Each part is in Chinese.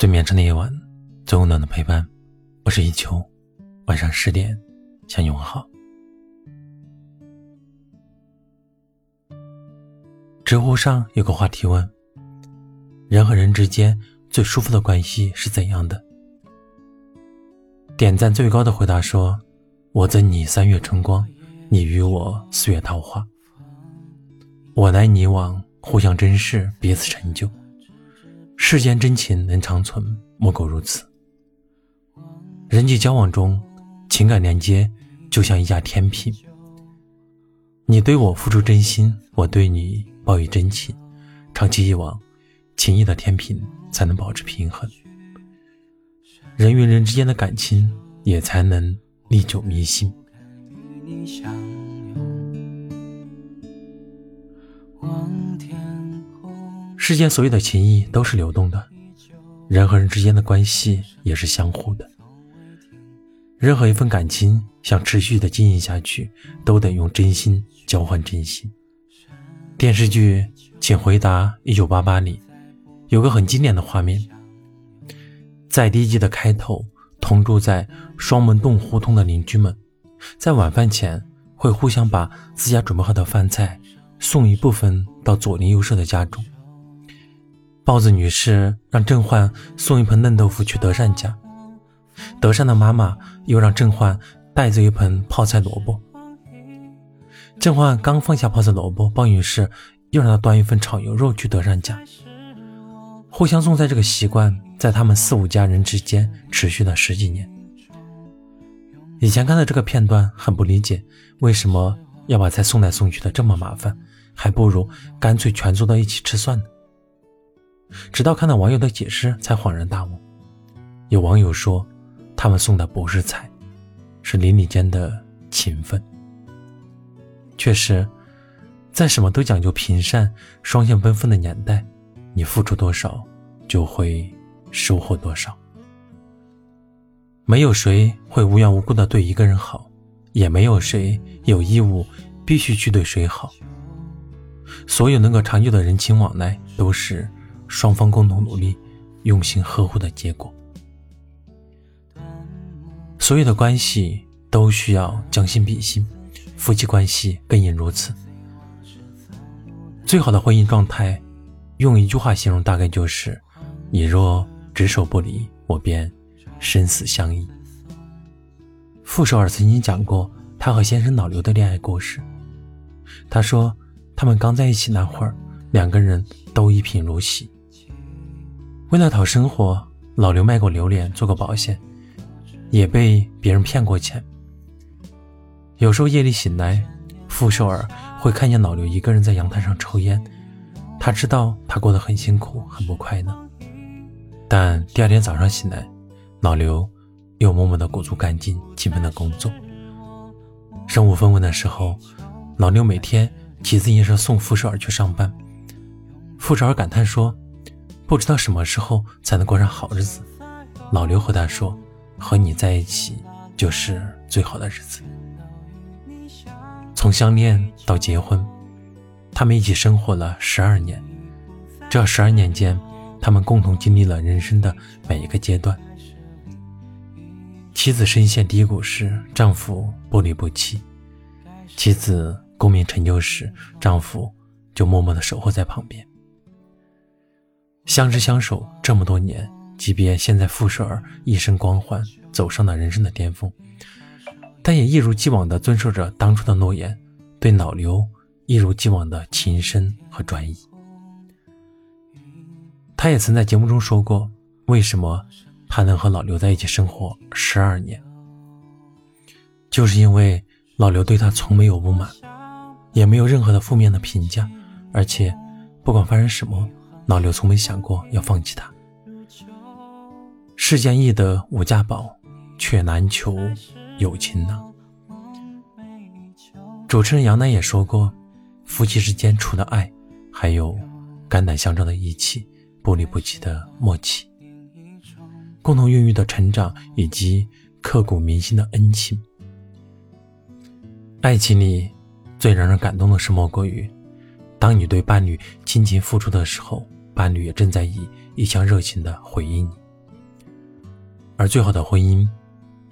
最绵长的夜晚，最温暖的陪伴。我是一秋，晚上十点向你问好。知乎上有个话题问：人和人之间最舒服的关系是怎样的？点赞最高的回答说：“我赠你三月春光，你与我四月桃花。我来你往，互相珍视，彼此成就。”世间真情能长存，莫过如此。人际交往中，情感连接就像一架天平，你对我付出真心，我对你报以真情，长期以往，情谊的天平才能保持平衡，人与人之间的感情也才能历久弥新。望天世间所有的情谊都是流动的，人和人之间的关系也是相互的。任何一份感情想持续的经营下去，都得用真心交换真心。电视剧《请回答一九八八》里有个很经典的画面，在第一季的开头，同住在双门洞胡同的邻居们，在晚饭前会互相把自家准备好的饭菜送一部分到左邻右舍的家中。豹子女士让郑焕送一盆嫩豆腐去德善家，德善的妈妈又让郑焕带走一盆泡菜萝卜。郑焕刚放下泡菜萝卜，鲍女士又让他端一份炒牛肉去德善家。互相送菜这个习惯，在他们四五家人之间持续了十几年。以前看到这个片段，很不理解为什么要把菜送来送去的这么麻烦，还不如干脆全坐到一起吃算了。直到看到网友的解释，才恍然大悟。有网友说，他们送的不是菜，是邻里间的情分。确实，在什么都讲究平善、双向奔赴的年代，你付出多少，就会收获多少。没有谁会无缘无故的对一个人好，也没有谁有义务必须去对谁好。所有能够长久的人情往来，都是。双方共同努力、用心呵护的结果。所有的关系都需要将心比心，夫妻关系更应如此。最好的婚姻状态，用一句话形容，大概就是：“你若只手不离，我便生死相依。”傅首尔曾经讲过他和先生老刘的恋爱故事。他说，他们刚在一起那会儿，两个人都一贫如洗。为了讨生活，老刘卖过榴莲，做过保险，也被别人骗过钱。有时候夜里醒来，傅首尔会看见老刘一个人在阳台上抽烟，他知道他过得很辛苦，很不快乐。但第二天早上醒来，老刘又默默地鼓足干劲，勤奋地工作。身无分文的时候，老刘每天骑自行车送傅首尔去上班。傅首尔感叹说。不知道什么时候才能过上好日子，老刘和他说：“和你在一起就是最好的日子。”从相恋到结婚，他们一起生活了十二年。这十二年间，他们共同经历了人生的每一个阶段。妻子深陷低谷时，丈夫不离不弃；妻子功名成就时，丈夫就默默地守候在旁边。相知相守这么多年，即便现在傅首尔一身光环，走上了人生的巅峰，但也一如既往地遵守着当初的诺言，对老刘一如既往的情深和专一。他也曾在节目中说过，为什么他能和老刘在一起生活十二年，就是因为老刘对他从没有不满，也没有任何的负面的评价，而且不管发生什么。老刘从没想过要放弃他。世间易得无价宝，却难求有情郎。主持人杨楠也说过，夫妻之间除了爱，还有肝胆相照的义气，不离不弃的默契，共同孕育的成长，以及刻骨铭心的恩情。爱情里最让人感动的是，莫过于当你对伴侣倾情付出的时候。伴侣也正在以一腔热情的回应你。而最好的婚姻，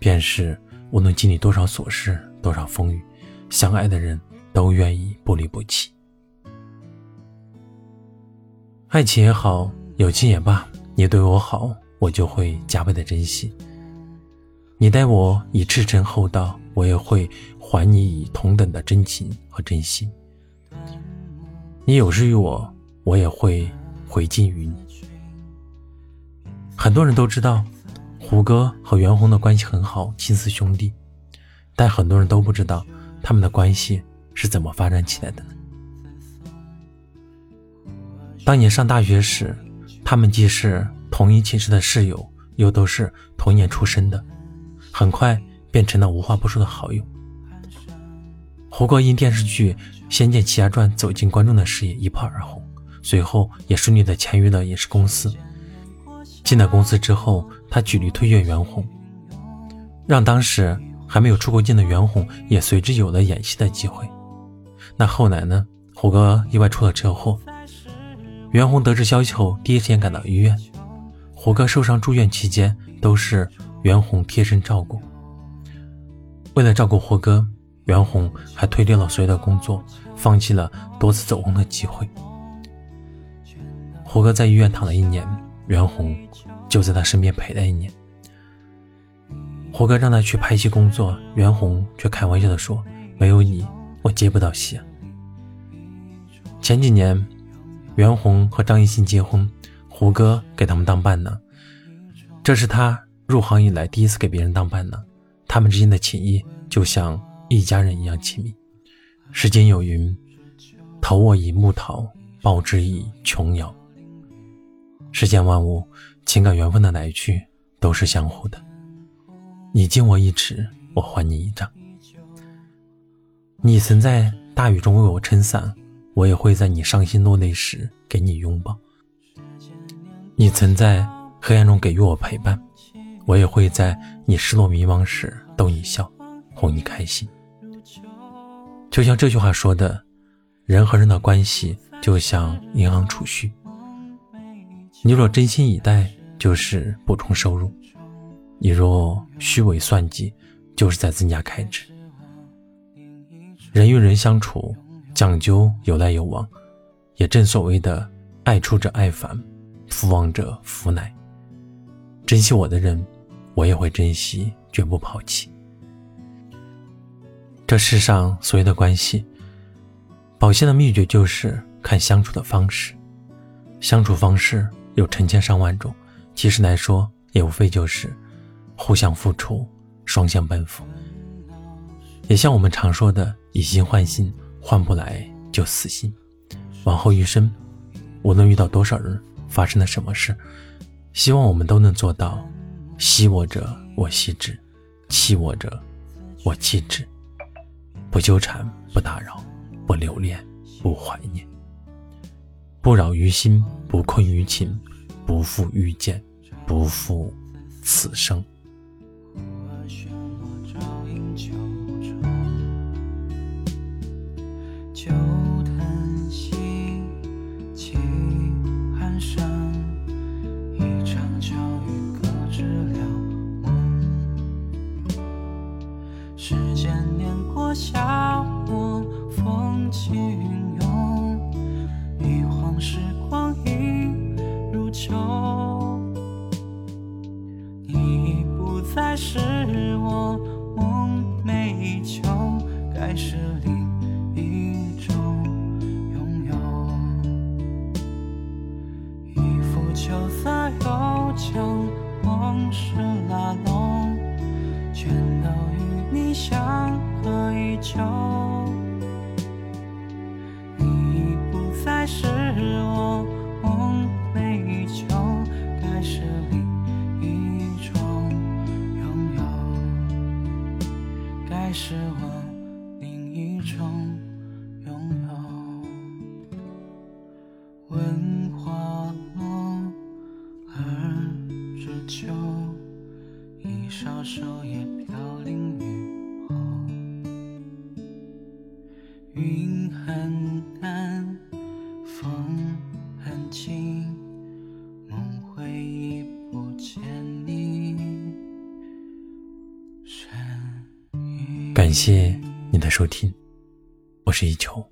便是无论经历多少琐事、多少风雨，相爱的人都愿意不离不弃。爱情也好，友情也罢，你对我好，我就会加倍的珍惜；你待我以赤诚厚道，我也会还你以同等的真情和真心。你有事于我，我也会回敬于你。很多人都知道。胡歌和袁弘的关系很好，亲似兄弟，但很多人都不知道他们的关系是怎么发展起来的？当年上大学时，他们既是同一寝室的室友，又都是同年出生的，很快变成了无话不说的好友。胡歌因电视剧《仙剑奇侠传》走进观众的视野，一炮而红，随后也顺利的签约了影视公司。进了公司之后，他举例推荐袁弘，让当时还没有出过镜的袁弘也随之有了演戏的机会。那后来呢？胡歌意外出了车祸，袁弘得知消息后第一时间赶到医院。胡歌受伤住院期间都是袁弘贴身照顾。为了照顾胡歌，袁弘还推掉了所有的工作，放弃了多次走红的机会。胡歌在医院躺了一年。袁弘就在他身边陪了一年。胡歌让他去拍戏工作，袁弘却开玩笑的说：“没有你，我接不到戏。”前几年，袁弘和张艺兴结婚，胡歌给他们当伴郎，这是他入行以来第一次给别人当伴郎。他们之间的情谊就像一家人一样亲密。世间有云：“投我以木桃，报之以琼瑶。”世间万物，情感缘分的来去都是相互的。你敬我一尺，我还你一丈。你曾在大雨中为我撑伞，我也会在你伤心落泪时给你拥抱。你曾在黑暗中给予我陪伴，我也会在你失落迷茫时逗你笑，哄你开心。就像这句话说的，人和人的关系就像银行储蓄。你若真心以待，就是补充收入；你若虚伪算计，就是在增加开支。人与人相处，讲究有来有往，也正所谓的“爱出者爱返，福往者福来”。珍惜我的人，我也会珍惜，绝不抛弃。这世上所有的关系，保鲜的秘诀就是看相处的方式，相处方式。有成千上万种，其实来说也无非就是互相付出，双向奔赴。也像我们常说的“以心换心，换不来就死心”。往后余生，无论遇到多少人，发生了什么事，希望我们都能做到：惜我者我惜之，弃我者我弃之。不纠缠，不打扰，不留恋，不怀念。不扰于心，不困于情，不负遇见，不负此生。将往事拉拢，全都与你相隔已久。你已不再是我梦寐以求，该是另一种拥有，该是我另一种云很淡，风很轻，梦回忆不见你。感谢你的收听，我是一秋。